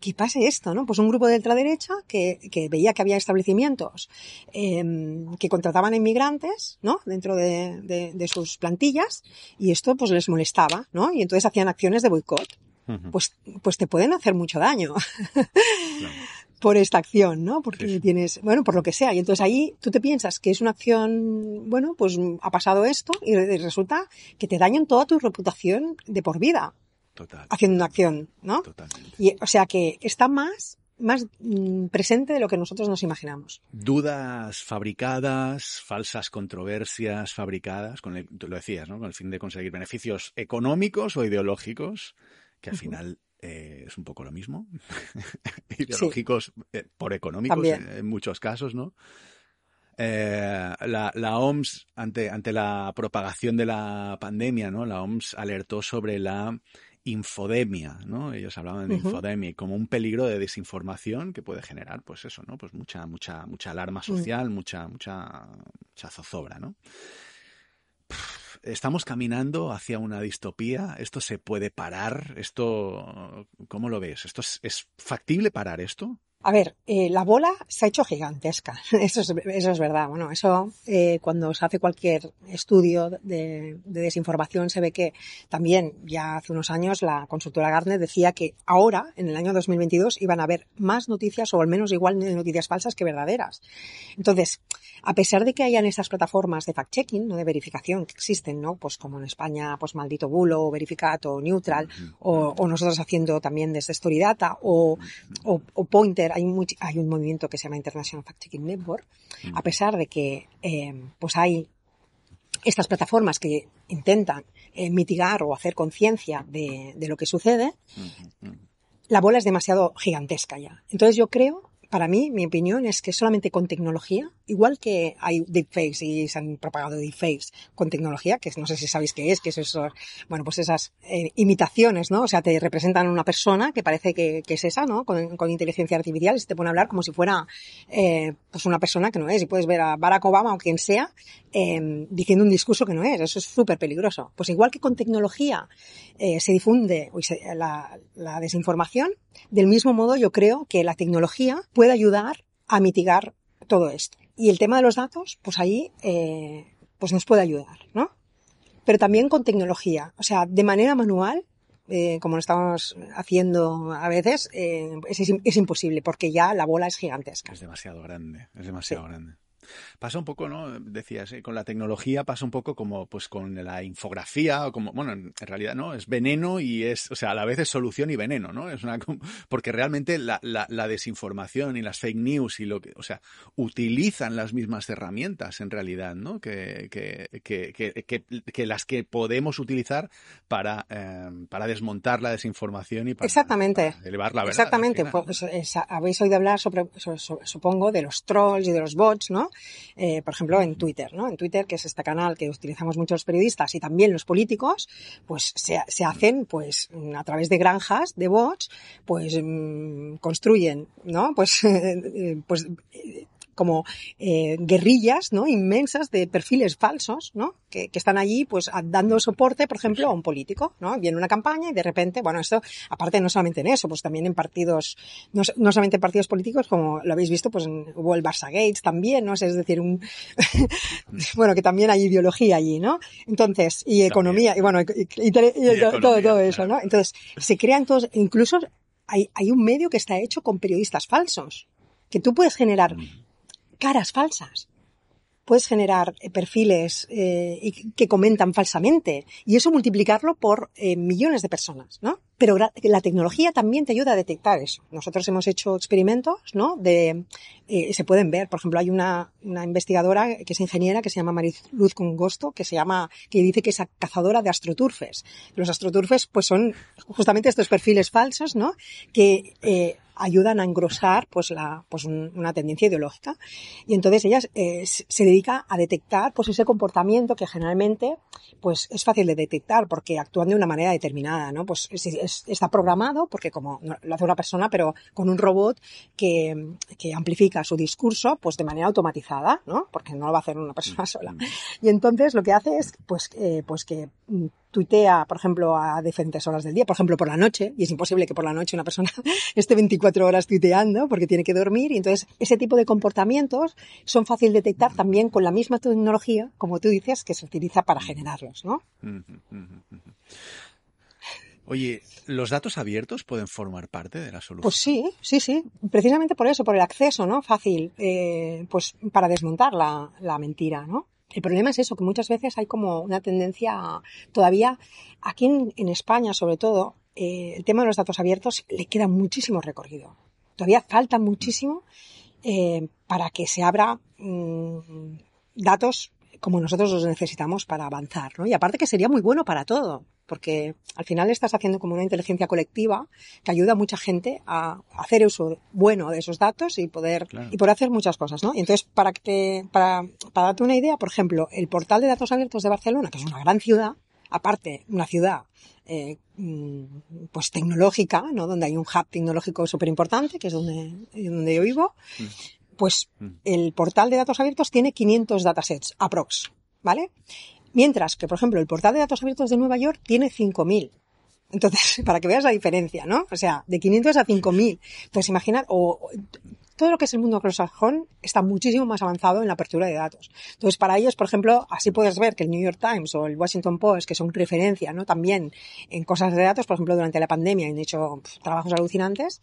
que pase esto, ¿no? Pues un grupo de ultraderecha que, que veía que había establecimientos eh, que contrataban a inmigrantes, ¿no? Dentro de, de, de sus plantillas y esto pues les molestaba, ¿no? Y entonces hacían acciones de boicot. Pues, pues te pueden hacer mucho daño. Claro por esta acción, ¿no? Porque sí. tienes, bueno, por lo que sea. Y entonces ahí tú te piensas que es una acción, bueno, pues ha pasado esto y resulta que te dañan toda tu reputación de por vida. Total. Haciendo una acción, ¿no? Totalmente. Y, o sea que está más, más mmm, presente de lo que nosotros nos imaginamos. Dudas fabricadas, falsas controversias fabricadas, con el, tú lo decías, ¿no? Con el fin de conseguir beneficios económicos o ideológicos, que al uh -huh. final eh, es un poco lo mismo. Ideológicos sí. eh, por económicos en, en, muchos casos, ¿no? Eh, la, la, OMS, ante, ante la propagación de la pandemia, ¿no? La OMS alertó sobre la infodemia, ¿no? Ellos hablaban de uh -huh. infodemia como un peligro de desinformación que puede generar, pues eso, ¿no? Pues mucha, mucha, mucha alarma social, uh -huh. mucha, mucha, mucha zozobra, ¿no? Estamos caminando hacia una distopía. ¿Esto se puede parar? ¿Esto, cómo lo ves? ¿Esto es, es factible parar esto? A ver, eh, la bola se ha hecho gigantesca. Eso es, eso es verdad. Bueno, eso eh, cuando se hace cualquier estudio de, de, desinformación se ve que también ya hace unos años la consultora Gartner decía que ahora, en el año 2022, iban a haber más noticias o al menos igual de noticias falsas que verdaderas. Entonces, a pesar de que hayan estas plataformas de fact-checking, no de verificación que existen, ¿no? Pues como en España, pues Maldito Bulo, Verificato, Neutral, o, o nosotros haciendo también desde Story o, o, o Pointer, hay, muy, hay un movimiento que se llama International Fact-Checking Network, a pesar de que, eh, pues hay estas plataformas que intentan eh, mitigar o hacer conciencia de, de, lo que sucede, la bola es demasiado gigantesca ya. Entonces yo creo para mí, mi opinión es que solamente con tecnología, igual que hay deepfakes y se han propagado deepfakes con tecnología, que no sé si sabéis qué es, que es eso, bueno, pues esas eh, imitaciones, ¿no? O sea, te representan una persona que parece que, es esa, ¿no? Con, inteligencia artificial y se te pone a hablar como si fuera, eh, pues una persona que no es. Y puedes ver a Barack Obama o quien sea, eh, diciendo un discurso que no es. Eso es súper peligroso. Pues igual que con tecnología eh, se difunde la desinformación, del mismo modo yo creo que la tecnología puede ayudar a mitigar todo esto. Y el tema de los datos, pues ahí, eh, pues nos puede ayudar, ¿no? Pero también con tecnología, o sea, de manera manual, eh, como lo estamos haciendo a veces, eh, es, es, imposible porque ya la bola es gigantesca. Es demasiado grande, es demasiado sí. grande. Pasa un poco, ¿no? Decías, ¿eh? con la tecnología pasa un poco como pues con la infografía o como, bueno, en realidad no, es veneno y es, o sea, a la vez es solución y veneno, ¿no? Es una, porque realmente la, la, la desinformación y las fake news y lo que, o sea, utilizan las mismas herramientas en realidad, ¿no? Que, que, que, que, que las que podemos utilizar para, eh, para desmontar la desinformación y para, Exactamente. Para elevar la verdad. Exactamente. Pues, es, habéis oído hablar sobre, supongo, de los trolls y de los bots, ¿no? Eh, por ejemplo, en Twitter, ¿no? En Twitter, que es este canal que utilizamos muchos periodistas y también los políticos, pues se, hacen, pues, a través de granjas, de bots, pues, mmm, construyen, ¿no? Pues, eh, pues, como eh, guerrillas ¿no? inmensas de perfiles falsos ¿no? que, que, están allí pues dando soporte, por ejemplo, a un político. ¿no? Viene una campaña y de repente, bueno, esto, aparte no solamente en eso, pues también en partidos, no, no solamente en partidos políticos, como lo habéis visto, pues en, hubo el Barça Gates también, ¿no? Es decir, un, bueno, que también hay ideología allí, ¿no? Entonces, y economía, y bueno, y, y, y, y economía, todo, todo eso, ¿no? Entonces, se crean todos, incluso hay, hay un medio que está hecho con periodistas falsos, que tú puedes generar caras falsas puedes generar eh, perfiles eh, que comentan falsamente y eso multiplicarlo por eh, millones de personas, ¿no? Pero la tecnología también te ayuda a detectar eso. Nosotros hemos hecho experimentos, ¿no? De, se pueden ver. Por ejemplo, hay una, investigadora que es ingeniera que se llama Mariluz Congosto, que se llama, que dice que es cazadora de astroturfes. Los astroturfes, pues son justamente estos perfiles falsos, ¿no? Que, ayudan a engrosar pues la pues una tendencia ideológica y entonces ella eh, se dedica a detectar pues ese comportamiento que generalmente pues es fácil de detectar porque actúan de una manera determinada no pues es, está programado, porque como lo hace una persona, pero con un robot que, que, amplifica su discurso, pues de manera automatizada, ¿no? Porque no lo va a hacer una persona sola. Y entonces lo que hace es, pues, eh, pues que mm, tuitea, por ejemplo, a diferentes horas del día, por ejemplo, por la noche, y es imposible que por la noche una persona esté 24 horas tuiteando porque tiene que dormir, y entonces ese tipo de comportamientos son fácil de detectar también con la misma tecnología, como tú dices, que se utiliza para generarlos, ¿no? Oye, ¿los datos abiertos pueden formar parte de la solución? Pues sí, sí, sí. Precisamente por eso, por el acceso, ¿no? Fácil, eh, pues para desmontar la, la mentira, ¿no? El problema es eso, que muchas veces hay como una tendencia todavía, aquí en, en España sobre todo, eh, el tema de los datos abiertos le queda muchísimo recorrido. Todavía falta muchísimo eh, para que se abra mmm, datos como nosotros los necesitamos para avanzar, ¿no? Y aparte que sería muy bueno para todo, porque al final estás haciendo como una inteligencia colectiva que ayuda a mucha gente a hacer uso bueno de esos datos y poder claro. y poder hacer muchas cosas, ¿no? Y entonces para que para para darte una idea, por ejemplo, el portal de datos abiertos de Barcelona, que es una gran ciudad, aparte una ciudad eh, mm, pues tecnológica, ¿no? Donde hay un hub tecnológico súper importante, que es donde, donde yo vivo. Pues mm. el portal de datos abiertos tiene 500 datasets, aprox, ¿vale? Mientras que, por ejemplo, el portal de datos abiertos de Nueva York tiene 5.000. Entonces, para que veas la diferencia, ¿no? O sea, de 500 a 5.000. Entonces, imaginar, o todo lo que es el mundo anglosajón está muchísimo más avanzado en la apertura de datos. Entonces, para ellos, por ejemplo, así puedes ver que el New York Times o el Washington Post, que son referencia, ¿no? También en cosas de datos, por ejemplo, durante la pandemia han hecho trabajos alucinantes,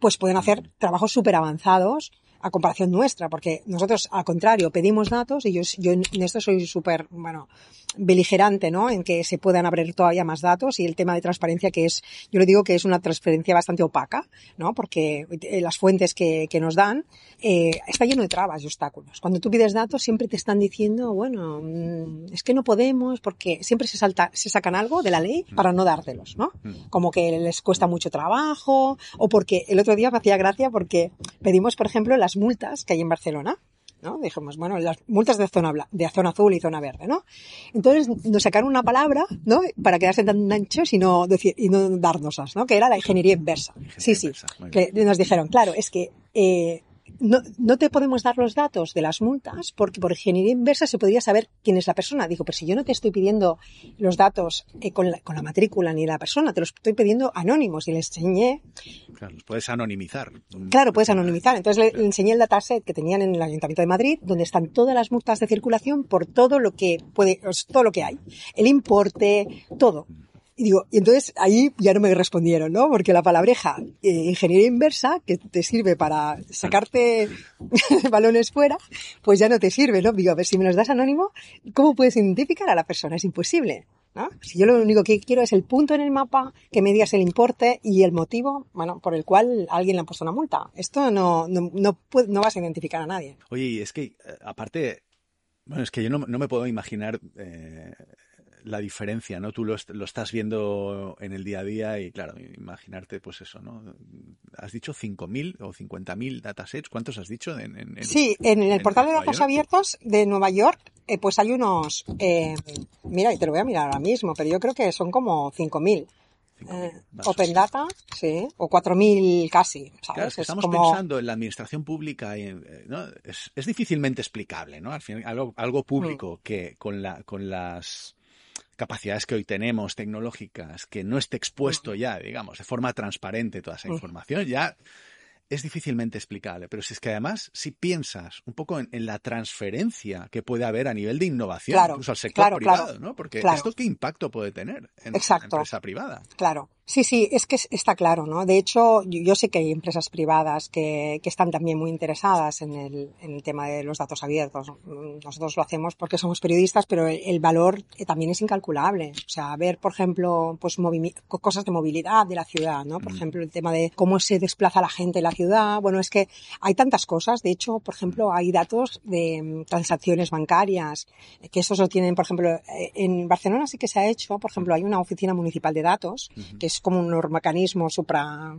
pues pueden hacer trabajos súper avanzados a comparación nuestra, porque nosotros, al contrario, pedimos datos y yo, yo en esto soy súper, bueno, beligerante, ¿no? En que se puedan abrir todavía más datos y el tema de transparencia que es, yo le digo que es una transparencia bastante opaca, ¿no? Porque eh, las fuentes que, que nos dan eh, está lleno de trabas y obstáculos. Cuando tú pides datos siempre te están diciendo, bueno, mm, es que no podemos porque siempre se salta, se sacan algo de la ley para no dártelos, ¿no? Como que les cuesta mucho trabajo o porque el otro día me hacía gracia porque pedimos, por ejemplo, las multas que hay en Barcelona. ¿no? Dijimos, bueno, las multas de zona, de zona azul y zona verde, ¿no? Entonces nos sacaron una palabra, ¿no? Para quedarse tan anchos y no decir, y no dárnoslas, ¿no? Que era la ingeniería inversa. Ingeniería sí, sí. Que nos dijeron, claro, es que, eh, no, no te podemos dar los datos de las multas porque por ingeniería inversa se podría saber quién es la persona. Digo, pero si yo no te estoy pidiendo los datos eh, con, la, con, la, matrícula ni la persona, te los estoy pidiendo anónimos y le enseñé. Claro, los puedes anonimizar. Claro, puedes anonimizar. Entonces le, le, enseñé el dataset que tenían en el Ayuntamiento de Madrid, donde están todas las multas de circulación por todo lo que puede, todo lo que hay. El importe, todo. Y digo, y entonces ahí ya no me respondieron, ¿no? Porque la palabreja eh, ingeniería inversa, que te sirve para sacarte balones fuera, pues ya no te sirve, ¿no? Digo, a ver, si me los das anónimo, ¿cómo puedes identificar a la persona? Es imposible. ¿no? Si yo lo único que quiero es el punto en el mapa, que me digas el importe y el motivo, bueno, por el cual alguien le ha puesto una multa. Esto no, no, no, no vas a identificar a nadie. Oye, es que, eh, aparte, bueno, es que yo no, no me puedo imaginar eh, la diferencia, ¿no? Tú lo, lo, estás viendo en el día a día y, claro, imaginarte, pues eso, ¿no? ¿Has dicho 5.000 o 50.000 datasets? ¿Cuántos has dicho? En, en, sí, en, el portal de datos abiertos de Nueva York, eh, pues hay unos, eh, mira, y te lo voy a mirar ahora mismo, pero yo creo que son como 5.000. Eh, Open Data, sí, o 4.000 casi, ¿sabes? Claro, es que estamos como... pensando en la administración pública, y en, ¿no? es, es, difícilmente explicable, ¿no? Al final, algo, algo público mm. que con, la, con las capacidades que hoy tenemos tecnológicas, que no esté expuesto ya, digamos, de forma transparente toda esa información, ya es difícilmente explicable. Pero si es que además, si piensas un poco en, en la transferencia que puede haber a nivel de innovación, claro, incluso al sector claro, privado, claro, ¿no? Porque esto qué impacto puede tener en Exacto. la empresa privada. Claro. Sí, sí, es que está claro, ¿no? De hecho, yo, sé que hay empresas privadas que, que están también muy interesadas en el, en el, tema de los datos abiertos. Nosotros lo hacemos porque somos periodistas, pero el, valor también es incalculable. O sea, ver, por ejemplo, pues cosas de movilidad de la ciudad, ¿no? Por mm. ejemplo, el tema de cómo se desplaza la gente en la ciudad. Bueno, es que hay tantas cosas. De hecho, por ejemplo, hay datos de mm, transacciones bancarias, que esos lo tienen, por ejemplo, eh, en Barcelona sí que se ha hecho, por ejemplo, hay una oficina municipal de datos, que es como un mecanismo supra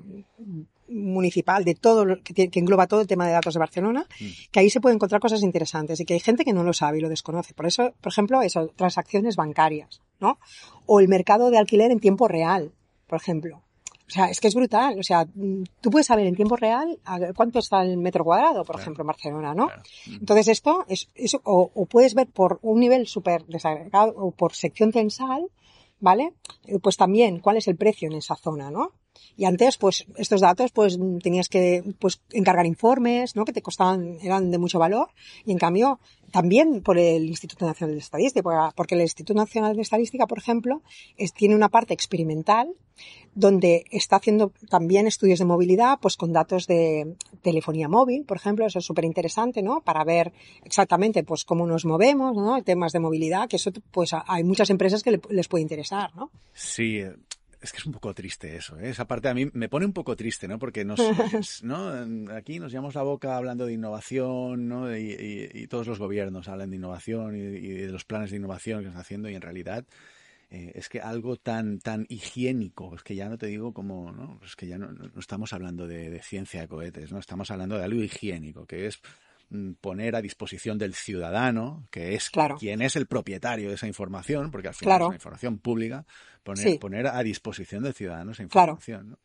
municipal de todo lo que, engloba todo el tema de datos de Barcelona, mm. que ahí se pueden encontrar cosas interesantes y que hay gente que no lo sabe y lo desconoce. Por eso, por ejemplo, eso, transacciones bancarias, ¿no? O el mercado de alquiler en tiempo real, por ejemplo. O sea, es que es brutal. O sea, tú puedes saber en tiempo real cuánto está el metro cuadrado, por ejemplo, en Barcelona, ¿no? Mm. Entonces esto es, o, o, puedes ver por un nivel súper desagregado o por sección tensal ¿vale? Eh, pues también cuál es el precio en esa zona, ¿no? Y antes, pues, estos datos, pues, tenías que, pues, encargar informes, ¿no? Que te costaban, eran de mucho valor. Y en cambio, también por el Instituto Nacional de Estadística, porque el Instituto Nacional de Estadística, por ejemplo, es, tiene una parte experimental donde está haciendo también estudios de movilidad, pues con datos de telefonía móvil, por ejemplo, eso es súper interesante, ¿no? Para ver exactamente, pues, cómo nos movemos, ¿no? Temas de movilidad, que eso, pues, hay muchas empresas que les puede interesar, ¿no? Sí, es que es un poco triste eso, ¿eh? esa parte a mí me pone un poco triste, ¿no? Porque nos, ¿no? aquí nos llevamos la boca hablando de innovación, ¿no? Y, todos los gobiernos hablan de innovación y, de los planes de innovación que están haciendo y en realidad eh, es que algo tan tan higiénico, es que ya no te digo como, ¿no? Es que ya no, estamos hablando de, de, ciencia de cohetes, ¿no? Estamos hablando de algo higiénico, que es poner a disposición del ciudadano, que es quien es el propietario de esa información, porque al final es una información pública, poner, poner a disposición del ciudadano esa información.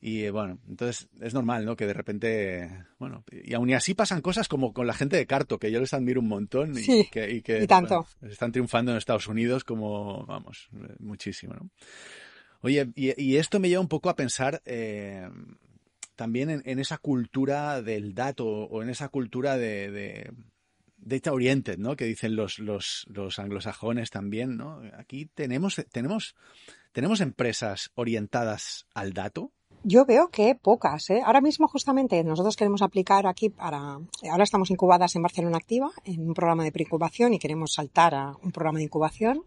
Y eh, bueno, entonces es normal, ¿no? Que de repente, bueno, y aún y así pasan cosas como con la gente de Carto, que yo les admiro un montón y que, y tanto. están triunfando en Estados Unidos como, vamos, muchísimo, ¿no? Oye, y, esto me lleva un poco a pensar, eh, también en, esa cultura del dato o en esa cultura de, de data oriented, ¿no? Que dicen los, los, los anglosajones también, ¿no? Aquí tenemos, tenemos, tenemos empresas orientadas al dato. Yo veo que pocas, ¿eh? Ahora mismo justamente nosotros queremos aplicar aquí para, ahora estamos incubadas en Barcelona Activa, en un programa de preincubación y queremos saltar a un programa de incubación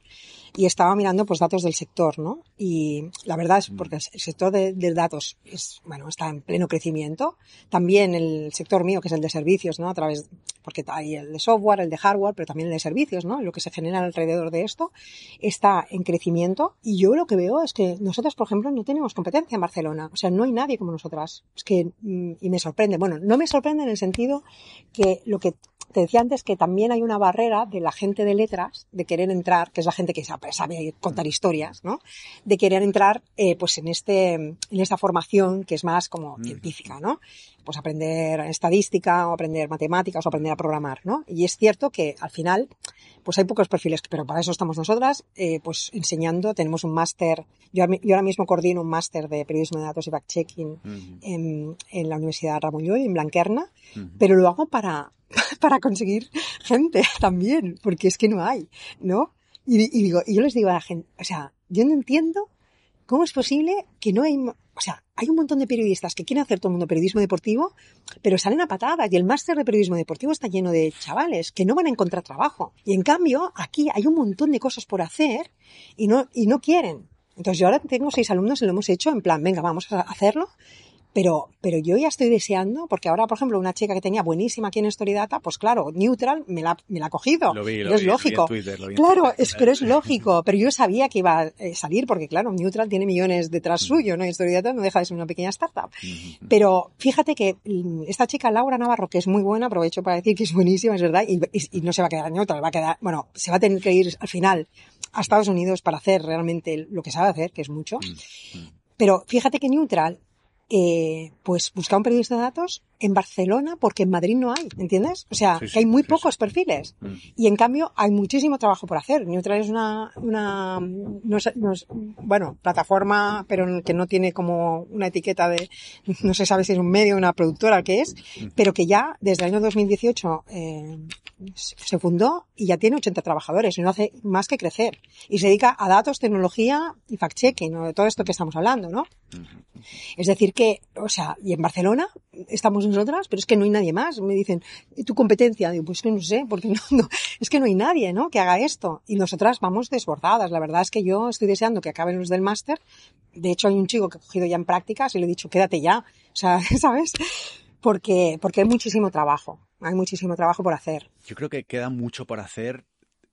y estaba mirando pues datos del sector, ¿no? Y la verdad es mm. porque el sector de, datos es, bueno, está en pleno crecimiento. También el sector mío, que es el de servicios, ¿no? A través, porque hay el de software, el de hardware, pero también el de servicios, ¿no? Lo que se genera alrededor de esto está en crecimiento y yo lo que veo es que nosotros, por ejemplo, no tenemos competencia en Barcelona. O sea, no hay nadie como nosotras. Es que, mm, y me sorprende. Bueno, no me sorprende en el sentido que lo que te decía antes que también hay una barrera de la gente de letras de querer entrar, que es la gente que sabe, contar historias, ¿no? De querer entrar, eh, pues en este, en esta formación que es más como científica, ¿no? Pues aprender estadística o aprender matemáticas o aprender a programar, ¿no? Y es cierto que al final, pues hay pocos perfiles, pero para eso estamos nosotras, eh, pues enseñando, tenemos un máster, yo, yo, ahora mismo coordino un máster de periodismo de datos y fact-checking en, en, la Universidad Ramón Llull, en Blanquerna, pero lo hago para, para conseguir gente también, porque es que no hay, ¿no? Y, digo, y yo les digo a la gente, o sea, yo no entiendo cómo es posible que no hay, o sea, hay un montón de periodistas que quieren hacer todo el mundo periodismo deportivo, pero salen a patadas y el máster de periodismo deportivo está lleno de chavales que no van a encontrar trabajo. Y en cambio, aquí hay un montón de cosas por hacer y no, y no quieren. Entonces yo ahora tengo seis alumnos y lo hemos hecho en plan, venga, vamos a hacerlo pero, pero yo ya estoy deseando, porque ahora, por ejemplo, una chica que tenía buenísima aquí en Story pues claro, Neutral me la, me la ha cogido. Lo vi, lo es lógico. claro, es, pero es lógico. Pero yo sabía que iba a eh, salir, porque claro, Neutral tiene millones detrás mm. suyo, ¿no? Y Story no deja de ser una pequeña startup. Pero fíjate que mm, esta chica, Laura Navarro, que es muy buena, aprovecho para decir que es buenísima, es verdad, y, y, no se va a quedar Neutral, va a quedar, bueno, se va a tener que ir al final a Estados Unidos para hacer realmente lo que sabe hacer, que es mucho. Mm, pero fíjate que Neutral eh, pues busca un periodista de datos en Barcelona porque en Madrid no hay, ¿entiendes? O sea, Sí, sí, que hay muy sí, pocos perfiles. Mm. Y en cambio hay muchísimo trabajo por hacer. Neutral es una, una no sé- no bueno, plataforma, pero que no tiene como una etiqueta de, no se sabe si es un medio, una productora, qué es, pero que ya desde el año 2018 eh, se fundó y ya tiene 80 trabajadores y no hace más que crecer. Y se dedica a datos, tecnología y fact-checking, ¿no? de todo esto que estamos hablando, ¿no? Es decir que, o sea, y en Barcelona estamos nosotras, pero es que no hay nadie más. Me dicen, ¿y tu competencia? Digo, pues que no sé, porque no, no, es que no hay nadie, ¿no? Que haga esto. Y nosotras vamos desbordadas. La verdad es que yo estoy deseando que acaben los del máster. De hecho, hay un chico que he cogido ya en prácticas y le he dicho, quédate ya. O sea, ¿sabes? Porque, porque hay muchísimo trabajo. Hay muchísimo trabajo por hacer. Yo creo que queda mucho por hacer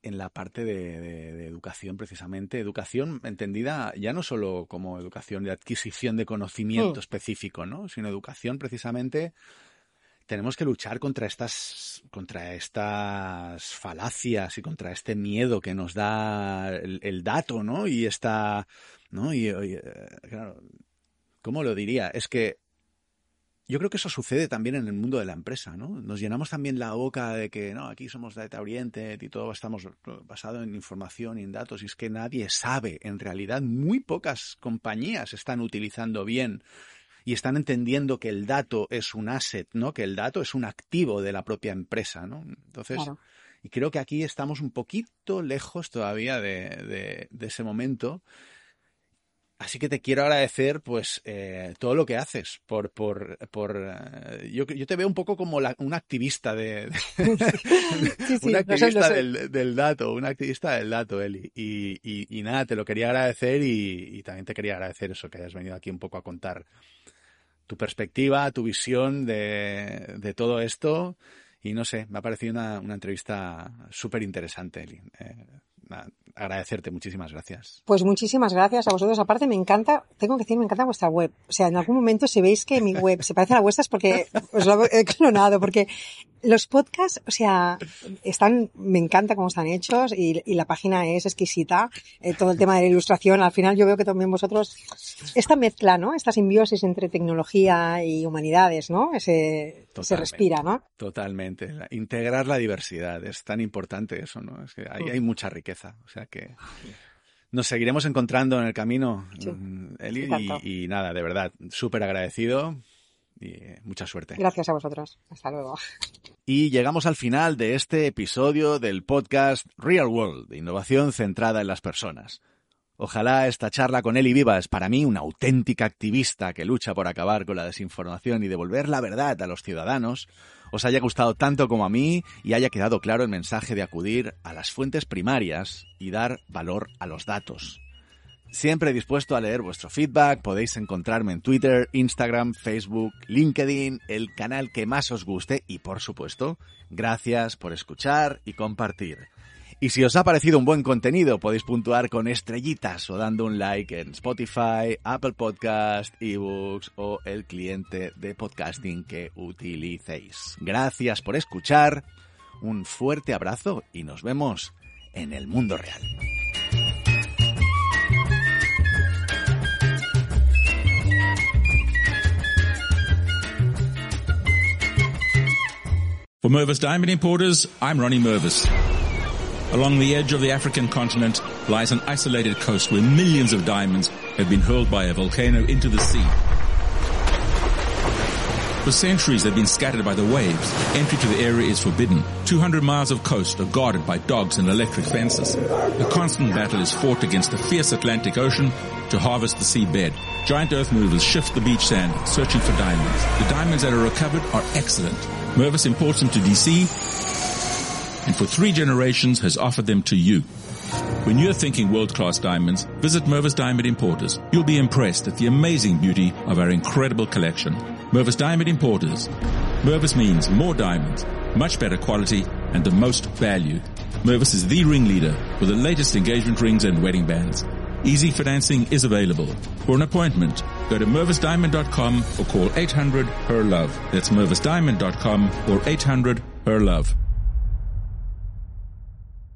en la parte de, de- de educación, precisamente. Educación entendida ya no solo como educación de adquisición de conocimiento Mm. específico, ¿no? Sino educación precisamente. Tenemos que luchar contra estas, contra estas falacias y contra este miedo que nos da el, el dato, ¿no? Y esta, ¿no? Y, y, claro, ¿cómo lo diría? Es que yo creo que eso sucede también en el mundo de la empresa, ¿no? Nos llenamos también la boca de que, no, aquí somos data oriented y todo estamos basado en información y en datos y es que nadie sabe. En realidad, muy pocas compañías están utilizando bien y están entendiendo que el dato es un asset, ¿no? Que el dato es un activo de la propia empresa, ¿no? Entonces, Claro. y creo que aquí estamos un poquito lejos todavía de, de- de ese momento. Así que te quiero agradecer, pues, eh, todo lo que haces. Por, por, por, eh, yo, yo te veo un poco como la- un activista de, Sí, sí, un lo sé, activista lo del, del dato, un activista del dato, Eli. Y, y, y nada, te lo quería agradecer y, y también te quería agradecer eso, que hayas venido aquí un poco a contar tu perspectiva, tu visión de, de todo esto. Y no sé, me ha parecido una, una entrevista súper interesante, Eli. Eh, agradecerte, muchísimas gracias. Pues muchísimas gracias a vosotros. Aparte, me encanta, tengo que decir, me encanta vuestra web. O sea, en algún momento si veis que mi web se parece a la vuestra es porque os lo he clonado, porque los podcasts, o sea, están, me encanta cómo están hechos y, y la página es exquisita. Eh, todo el tema de la ilustración, al final yo veo que también vosotros, esta mezcla, ¿no? Esta simbiosis entre tecnología y humanidades, ¿no? Ese, se respira, ¿no? Totalmente. Integrar la diversidad es tan importante eso, ¿no? Es que ahí hay mucha riqueza. O sea que nos seguiremos encontrando en el camino, Sí. Eli, Y nada, de verdad, súper agradecido y eh, mucha suerte. Gracias a vosotros. Hasta luego. Y llegamos al final de este episodio del podcast Real World, de innovación centrada en las personas. Ojalá esta charla con Eli Vivas, para mí una auténtica activista que lucha por acabar con la desinformación y devolver la verdad a los ciudadanos, os haya gustado tanto como a mí y haya quedado claro el mensaje de acudir a las fuentes primarias y dar valor a los datos. Siempre dispuesto a leer vuestro feedback, podéis encontrarme en Twitter, Instagram, Facebook, LinkedIn, el canal que más os guste y por supuesto, gracias por escuchar y compartir. Y si os ha parecido un buen contenido, podéis puntuar con estrellitas o dando un like en Spotify, Apple Podcast, eBooks o el cliente de podcasting que utilicéis. Gracias por escuchar, un fuerte abrazo y nos vemos en el mundo real. For Mervis Diamond Importers, I'm Ronnie Mervis. Along the edge of the African continent lies an isolated coast where millions of diamonds have been hurled by a volcano into the sea. For centuries they've been scattered by the waves. Entry to the area is forbidden. 200 miles of coast are guarded by dogs and electric fences. A constant battle is fought against the fierce Atlantic Ocean to harvest the seabed. Giant earth movers shift the beach sand, searching for diamonds. The diamonds that are recovered are excellent. Mervis imports them to DC, and for three generations has offered them to you. When you're thinking world-class diamonds, visit Mervis Diamond Importers. You'll be impressed at the amazing beauty of our incredible collection. Mervis Diamond Importers. Mervis means more diamonds, much better quality, and the most value. Mervis is the ringleader for the latest engagement rings and wedding bands. Easy financing is available. For an appointment, go to mervisdiamond.com or call 800 her love. That's mervisdiamond.com or 800 her love.